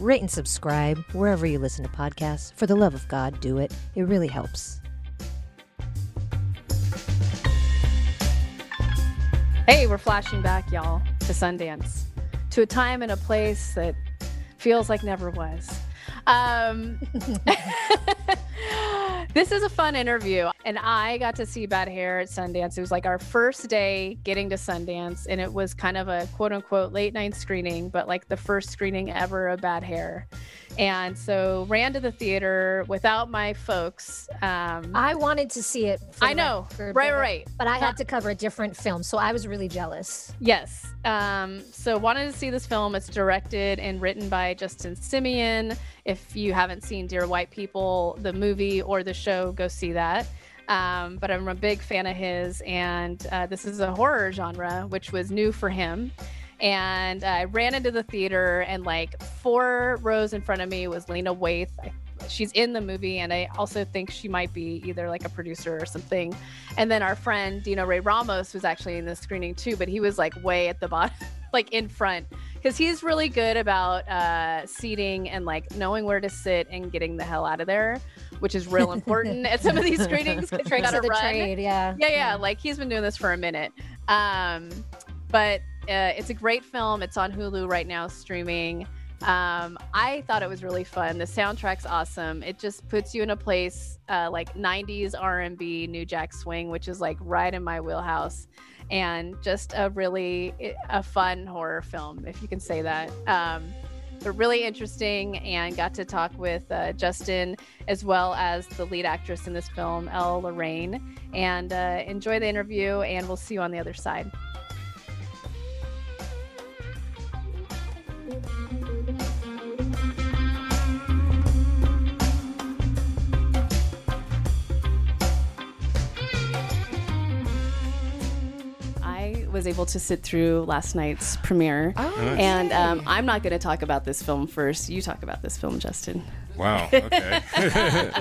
rate and subscribe wherever you listen to podcasts. For the love of God, do it. It really helps. Hey, we're flashing back, y'all, to Sundance, to a time and a place that feels like never was. Um, this is a fun interview, and I got to see Bad Hair at Sundance. It was like our first day getting to Sundance, and it was kind of a quote unquote late night screening, but like the first screening ever of Bad Hair. And so ran to the theater without my folks. Um, I wanted to see it. for I know, record, right, but- right. But I had to cover a different film, so I was really jealous. Yes. Um, so wanted to see this film. It's directed and written by Justin Simien. If you haven't seen Dear White People, the movie or the show, go see that. Um, but I'm a big fan of his, and uh, this is a horror genre, which was new for him. And I ran into the theater, and like four rows in front of me was Lena Waithe. I she's in the movie and i also think she might be either like a producer or something and then our friend dino ray ramos was actually in the screening too but he was like way at the bottom like in front because he's really good about uh seating and like knowing where to sit and getting the hell out of there which is real important at some of these screenings. you Tricks gotta of the run. trade, yeah. Yeah, yeah. Like he's been doing this for a minute. Um, but uh, it's a great film. It's on Hulu right now, streaming. Um, I thought it was really fun. The soundtrack's awesome. It just puts you in a place uh, like '90s R&B, New Jack Swing, which is like right in my wheelhouse, and just a really a fun horror film, if you can say that. Um, but really interesting and got to talk with uh, Justin as well as the lead actress in this film, Elle Lorraine, and uh, enjoy the interview. And we'll see you on the other side. Able to sit through last night's premiere, and um, I'm not going to talk about this film first. You talk about this film, Justin. Wow. Okay.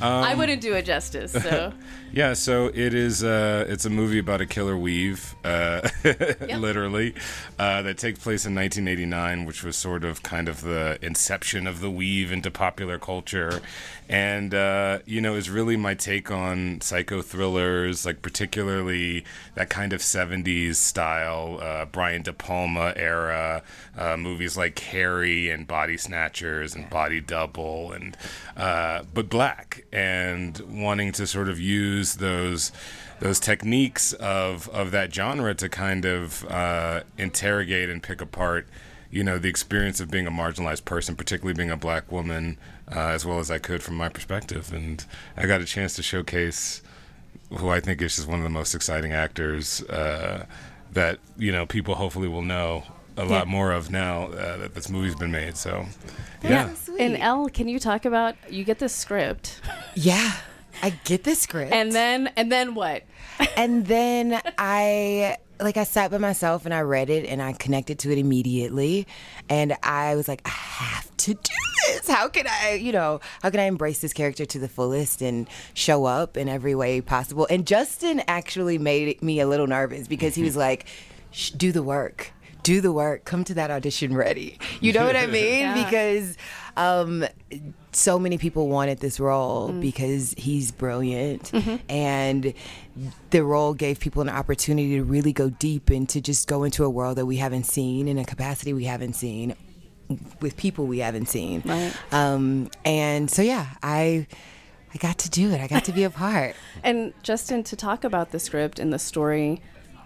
I wouldn't do it justice. So yeah. So it is. Uh, it's a movie about a killer weave, uh, literally, uh, that takes place in 1989, which was sort of kind of the inception of the weave into popular culture, and uh, you know is really my take on psycho thrillers, like particularly that kind of 70s style, uh, Brian De Palma era uh, movies like Carrie and Body Snatchers and Body Double and uh, but black and wanting to sort of use those those techniques of of that genre to kind of uh, interrogate and pick apart you know the experience of being a marginalized person particularly being a black woman uh, as well as I could from my perspective. And I got a chance to showcase who I think is just one of the most exciting actors uh, that you know people hopefully will know a lot more of now uh, that this movie's been made. So, yeah. And Elle, can you talk about you get the script Yeah, I get the script, and then and then what? and then I like I sat by myself and I read it and I connected to it immediately, and I was like, I have to do this. How can I, you know, how can I embrace this character to the fullest and show up in every way possible? And Justin actually made me a little nervous because he was like, do the work. Do the work. Come to that audition ready. You know what I mean? Yeah. Because um, so many people wanted this role Mm. because he's brilliant Mm-hmm. and the role gave people an opportunity to really go deep and to just go into a world that we haven't seen in a capacity we haven't seen with people we haven't seen Right. um, and so yeah i i got to do it i got to be a part And Justin, to talk about the script and the story,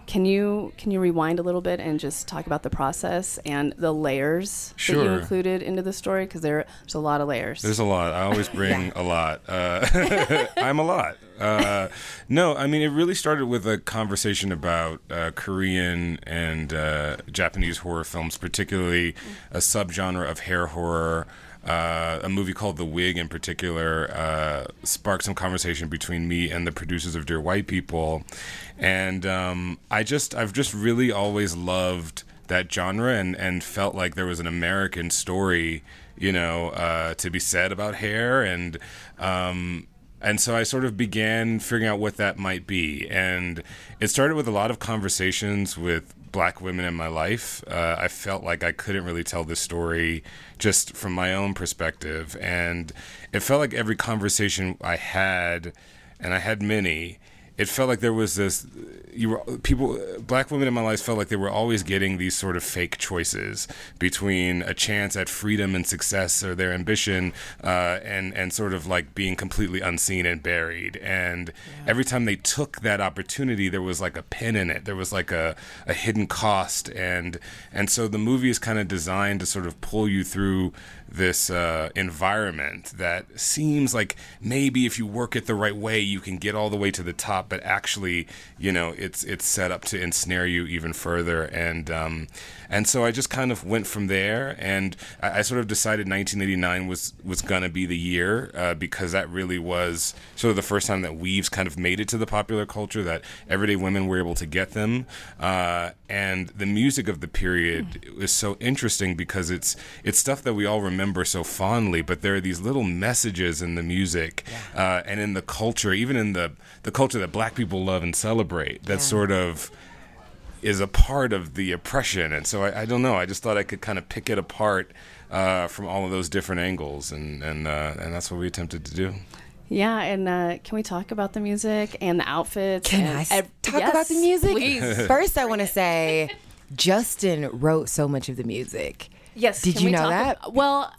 can you can you rewind a little bit and just talk about the process and the layers that you included into the story? Because there's a lot of layers. There's a lot. I always bring a lot. Uh, I'm a lot. Uh, no, I mean, it really started with a conversation about uh, Korean and uh, Japanese horror films, particularly a subgenre of hair horror. Uh, a movie called The Wig, in particular, uh, sparked some conversation between me and the producers of Dear White People, and um, I just I've just really always loved that genre and and felt like there was an American story, you know, uh, to be said about hair and. Um, and so I sort of began figuring out what that might be. And it started with a lot of conversations with black women in my life. Uh, I felt like I couldn't really tell this story just from my own perspective. And it felt like every conversation I had, and I had many, it felt like there was this you were people black women in my life felt like they were always getting these sort of fake choices between a chance at freedom and success or their ambition uh, and and sort of like being completely unseen and buried. And yeah. every time they took that opportunity there was like a pin in it. There was like a, a hidden cost. And and so the movie is kind of designed to sort of pull you through this uh, environment that seems like maybe if you work it the right way, you can get all the way to the top. But actually, you know, it's it's set up to ensnare you even further. And um, and so I just kind of went from there, and I, I sort of decided 1989 was was gonna be the year uh, because that really was sort of the first time that weaves kind of made it to the popular culture that everyday women were able to get them, uh, and the music of the period mm. is so interesting because it's it's stuff that we all remember so fondly, but there are these little messages in the music yeah. uh, and in the culture, even in the the culture that Black people love and celebrate. That yeah. sort of is a part of the oppression. And so I, I don't know. I just thought I could kind of pick it apart uh, from all of those different angles, and and uh, and that's what we attempted to do. Yeah, and uh, can we talk about the music and the outfits? Can I ev- talk yes, about the music? Please. First, I want to say Justin wrote so much of the music. Yes. Did you know that? About, well,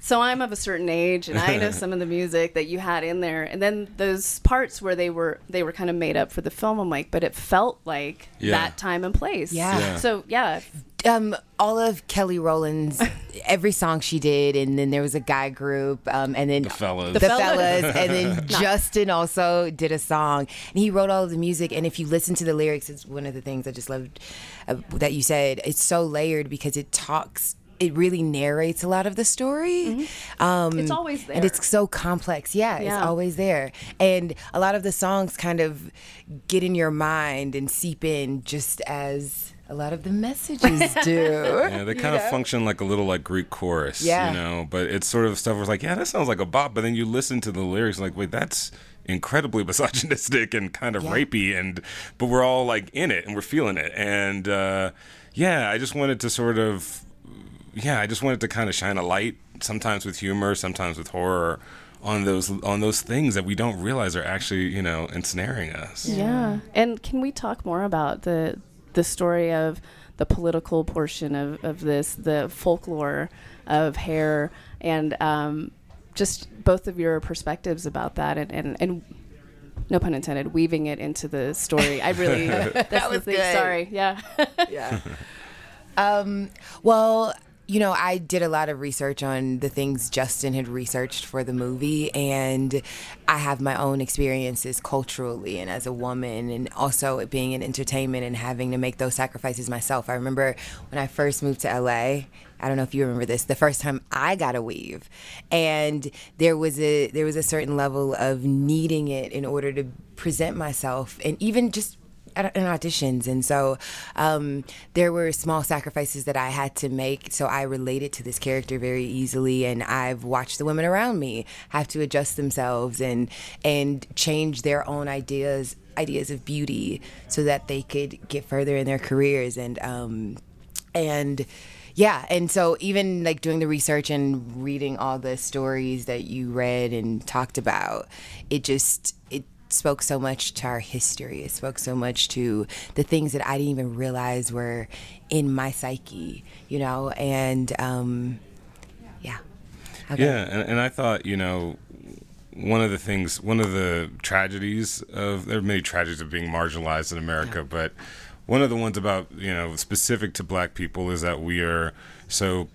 so I'm of a certain age, and I know some of the music that you had in there, and then those parts where they were they were kind of made up for the film. I'm like, but it felt like yeah. that time and place. Yeah. yeah. So yeah. Um, all of Kelly Rowland's every song she did, and then there was a guy group, um, and then the fellas, the, the fellas, and then Justin also did a song, and he wrote all of the music. And if you listen to the lyrics, it's one of the things I just loved uh, that you said. It's so layered because it talks it really narrates a lot of the story. Mm-hmm. Um, it's always there. And it's so complex. Yeah, yeah, it's always there. And a lot of the songs kind of get in your mind and seep in just as a lot of the messages do. yeah, they kind of know? function like a little like Greek chorus, yeah. you know, but it's sort of stuff where it's like, yeah, that sounds like a bop, but then you listen to the lyrics like, wait, that's incredibly misogynistic and kind of yeah. rapey and but we're all like in it and we're feeling it. And uh, yeah, I just wanted to sort of yeah, I just wanted to kind of shine a light, sometimes with humor, sometimes with horror, on those on those things that we don't realize are actually you know ensnaring us. Yeah, and can we talk more about the the story of the political portion of, of this, the folklore of hair, and um, just both of your perspectives about that, and and, and no pun intended, weaving it into the story. I really that was the thing. Good. Sorry, yeah, yeah. um, well, you know, I did a lot of research on the things Justin had researched for the movie, and I have my own experiences culturally and as a woman, and also being in entertainment and having to make those sacrifices myself. I remember when I first moved to LA. I don't know if you remember this. The first time I got a weave, and there was a there was a certain level of needing it in order to present myself, and even just in auditions. And so um, there were small sacrifices that i had to make. So i related to this character very easily and i've watched the women around me have to adjust themselves and and change their own ideas ideas of beauty so that they could get further in their careers. And um, and yeah and so even like doing the research and reading all the stories that you read and talked about it just it spoke so much to our history. It spoke so much to the things that I didn't even realize were in my psyche, you know, and um, yeah. Okay. Yeah, and, and I thought, you know, one of the things, one of the tragedies of, there are many tragedies of being marginalized in America, yeah. but one of the ones about, you know, specific to black people is that we are so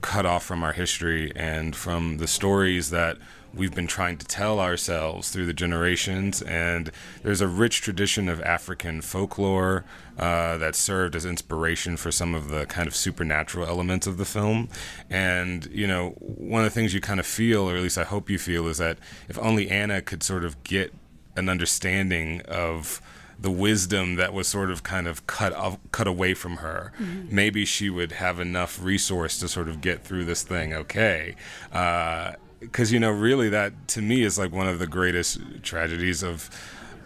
cut off from our history and from the stories that we've been trying to tell ourselves through the generations. And there's a rich tradition of African folklore uh, that served as inspiration for some of the kind of supernatural elements of the film. And, you know, one of the things you kind of feel, or at least I hope you feel, is that if only Anna could sort of get an understanding of the wisdom that was sort of kind of cut off, cut away from her. Mm-hmm. Maybe she would have enough resource to sort of get through this thing okay. Because you know, really, that to me is like one of the greatest tragedies of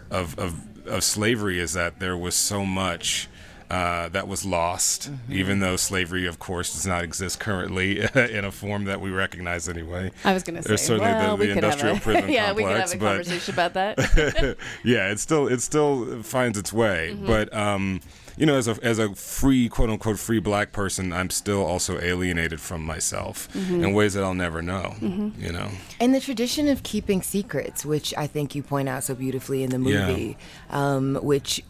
of of, of slavery is that there was so much uh, that was lost, mm-hmm. even though slavery, of course, does not exist currently in a form that we recognize anyway. I was going to say, There's certainly well, the, the industrial a, prison yeah, complex, we could have a but, conversation about that. yeah, it still it still finds its way, mm-hmm. but. Um, you know, as a as a free quote unquote free black person, I'm still also alienated from myself mm-hmm. in ways that I'll never know. Mm-hmm. You know, and the tradition of keeping secrets, which I think you point out so beautifully in the movie, yeah. um, which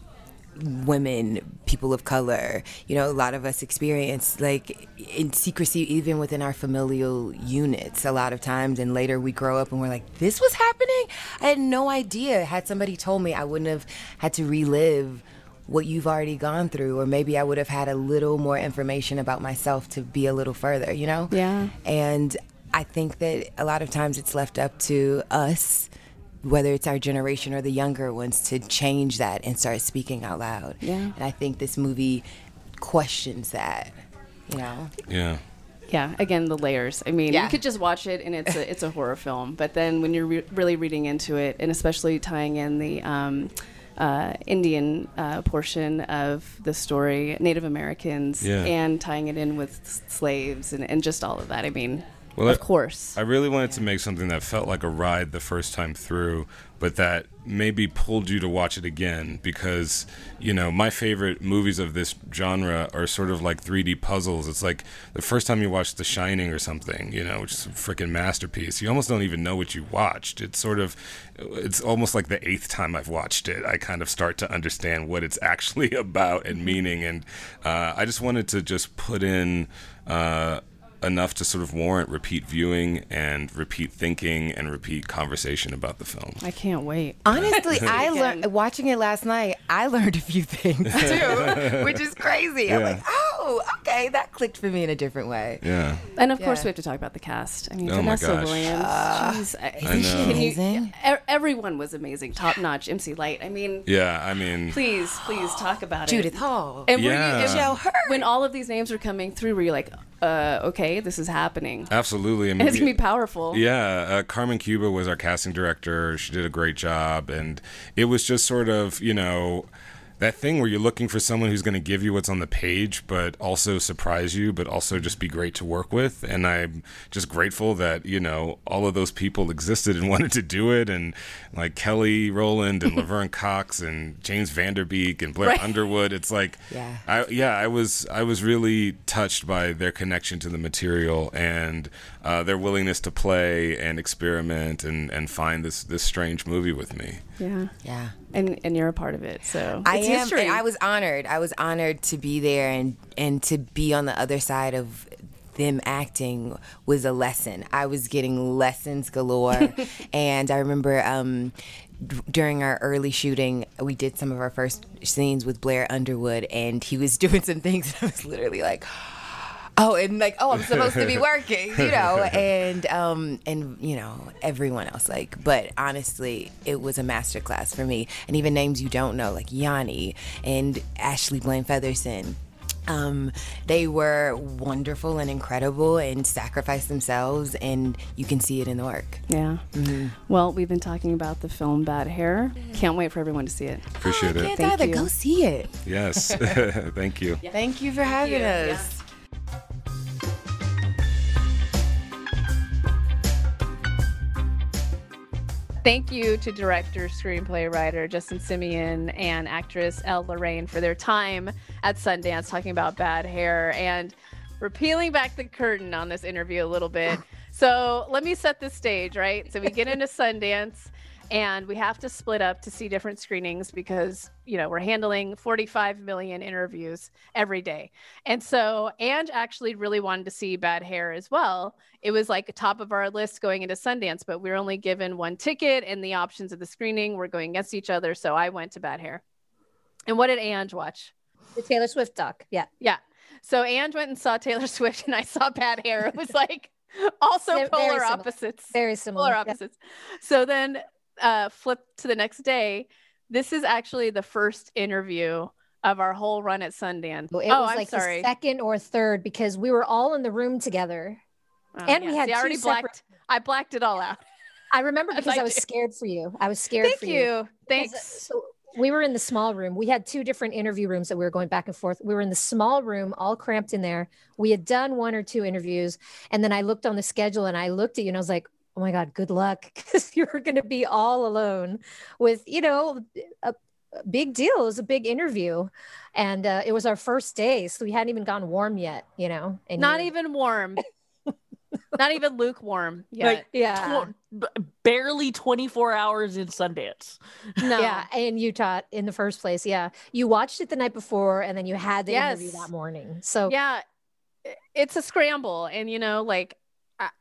women, people of color, you know, a lot of us experience like in secrecy, even within our familial units, a lot of times. And later we grow up and we're like, this was happening? I had no idea. Had somebody told me, I wouldn't have had to relive what you've already gone through, or maybe I would have had a little more information about myself to be a little further, you know? Yeah. And I think that a lot of times it's left up to us whether it's our generation or the younger ones, to change that and start speaking out loud. Yeah. And I think this movie questions that, you know? Yeah. Yeah, again, the layers. I mean, yeah. you could just watch it and it's a, it's a horror film, but then when you're re- really reading into it, and especially tying in the um, uh, Indian uh, portion of the story, Native Americans, yeah. and tying it in with slaves and, and just all of that, I mean, well, of I, course. I really wanted to make something that felt like a ride the first time through, but that maybe pulled you to watch it again because, you know, my favorite movies of this genre are sort of like 3D puzzles. It's like the first time you watch The Shining or something, you know, which is a freaking masterpiece, you almost don't even know what you watched. It's sort of, it's almost like the eighth time I've watched it. I kind of start to understand what it's actually about and meaning. And uh, I just wanted to just put in, uh, enough to sort of warrant repeat viewing and repeat thinking and repeat conversation about the film. I can't wait. Honestly, I learned watching it last night. I learned a few things too, which is crazy. Yeah. I'm like, oh, okay, that clicked for me in a different way. Yeah. And of yeah. course, we have to talk about the cast. I mean, oh Vanessa Williams. Uh, Jeez, isn't she amazing? You, everyone was amazing, top notch. MC Lyte. I mean, yeah. I mean, please, please talk about Judith it. Judith Hall. And yeah. You, when all of these names were coming through, were you like, uh, okay, this is happening. Absolutely. I mean, it's gonna be powerful. Yeah, uh, Carmen Cuba was our casting director. She did a great job, and it was just sort of you know that thing where you're looking for someone who's going to give you what's on the page, but also surprise you, but also just be great to work with. And I'm just grateful that you know all of those people existed and wanted to do it, and like Kelly Rowland and Laverne Cox and James Van Der Beek and Blair right. Underwood. It's like, yeah, I, yeah, I was I was really touched by their connection to the material and uh, their willingness to play and experiment and, and find this this strange movie with me. Yeah, yeah and and you're a part of it. So I am. History. I was honored. I was honored to be there and and to be on the other side of them acting was a lesson. I was getting lessons galore, and I remember. Um, during our early shooting, we did some of our first scenes with Blair Underwood, and he was doing some things, and I was literally like, oh, and like, oh, I'm supposed to be working, you know, and um, and you know, everyone else. Like, but honestly, it was a masterclass for me, and even names you don't know, like Yanni and Ashley Blaine Featherson. Um, they were wonderful and incredible and sacrificed themselves, and you can see it in the work. Yeah. Mm-hmm. Well, we've been talking about the film Bad Hair. Can't wait for everyone to see it. Appreciate oh, it. Can't Thank either. You. Go see it. Yes. Thank you. Yeah. Thank you for having you. us. Yeah. Thank you to director, screenplay writer Justin Simien and actress Elle Lorraine for their time at Sundance talking about bad hair and we're peeling back the curtain on this interview a little bit. So let me set the stage, right? So we get into Sundance and we have to split up to see different screenings because you know we're handling 45 million interviews every day and so Ange actually really wanted to see bad hair as well it was like top of our list going into sundance but we are only given one ticket and the options of the screening were going against each other so i went to bad hair and what did Ange watch The Taylor Swift doc. Yeah. yeah so Ange went and saw taylor swift and i saw bad hair it was like also They're polar similar. opposites Very similar. polar Yeah. opposites. So then uh flip to the next day. This is actually the first interview of our whole run at Sundance. It oh, was I'm like sorry. the second or third because we were all in the room together. Oh, and we had See, I two already separate- blacked I blacked it all out. I remember because I I was do. scared for you. I was scared Thank for you. Because, uh, Thanks. So we were in the small room. We had two different interview rooms that we were going back and forth. We were in the small room, all cramped in there. We had done one or two interviews. And then I looked on the schedule and I looked at you and I was like, oh my God, good luck. Because you're going to be all alone with, you know, a, a big deal. It was a big interview. And uh, it was our first day. So we hadn't even gone warm yet, you know. And Not you- even warm. Not even lukewarm yet. Like, Yeah. tw- barely 24 hours in Sundance. no. Yeah, in Utah in the first place. Yeah. You watched it the night before and then you had the interview that morning. So yeah it's a scramble and you know like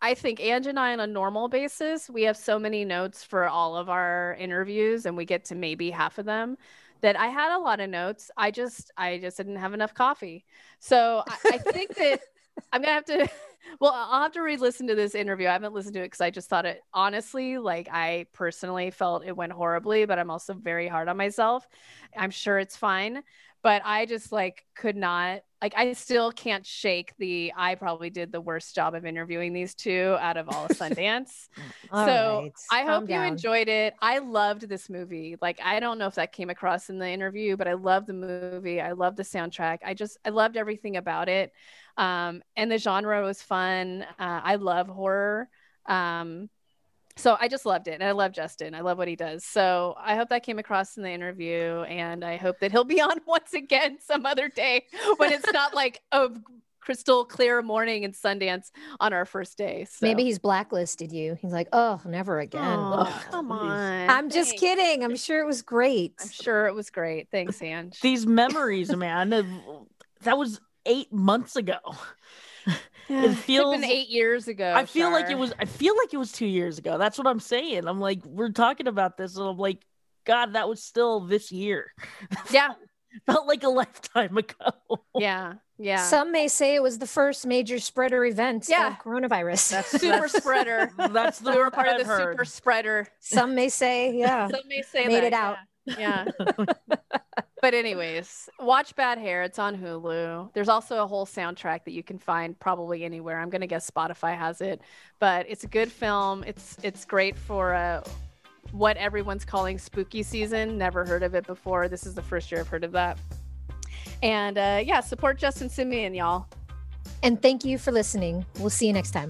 I- think Ange and I on a normal basis, we have so many notes for all of our interviews and we get to maybe half of them that I had a lot of notes. I just I just didn't have enough coffee. So I, I think that I'm gonna have to well, I'll have to re-listen to this interview. I haven't listened to it because I just thought it honestly, like I personally felt it went horribly, but I'm also very hard on myself. I'm sure it's fine but I just like could not like I still can't shake the I probably did the worst job of interviewing these two out of all of Sundance. all so right, I calm hope you down. enjoyed it. I loved this movie. Like I don't know if that came across in the interview, but I love the movie. I love the soundtrack. I just I loved everything about it. Um and the genre was fun. Uh, I love horror. Um so I just loved it. And I love Justin. I love what he does. So I hope that came across in the interview. And I hope that he'll be on once again some other day when it's not like a crystal clear morning in Sundance on our first day. So. Maybe he's blacklisted you. He's like, oh, never again. Aw, Ugh, come please. on. I'm just kidding. I'm sure it was great. I'm sure it was great. Thanks, Ange. These memories, man, that was eight months ago. Yeah, it could've feels- been eight years ago. I feel like it was. I feel like it was two years ago. That's what I'm saying. I'm like, we're talking about this, and I'm like, God, that was still this year. Yeah, Felt like a lifetime ago. yeah, yeah. Some may say it was the first major spreader event Yeah. of coronavirus. That's super spreader. That's the we were part of I've the heard. super spreader. Some may say, yeah. Some may say Made that, it out. Yeah. yeah. But anyways, watch Bad Hair. It's on Hulu. There's also a whole soundtrack that you can find probably anywhere. I'm gonna guess Spotify has it, but it's a good film. It's it's great for uh, what everyone's calling spooky season. Never heard of it before. This is the first year I've heard of that. And uh, yeah, support Justin Simien, y'all. And thank you for listening. We'll see you next time.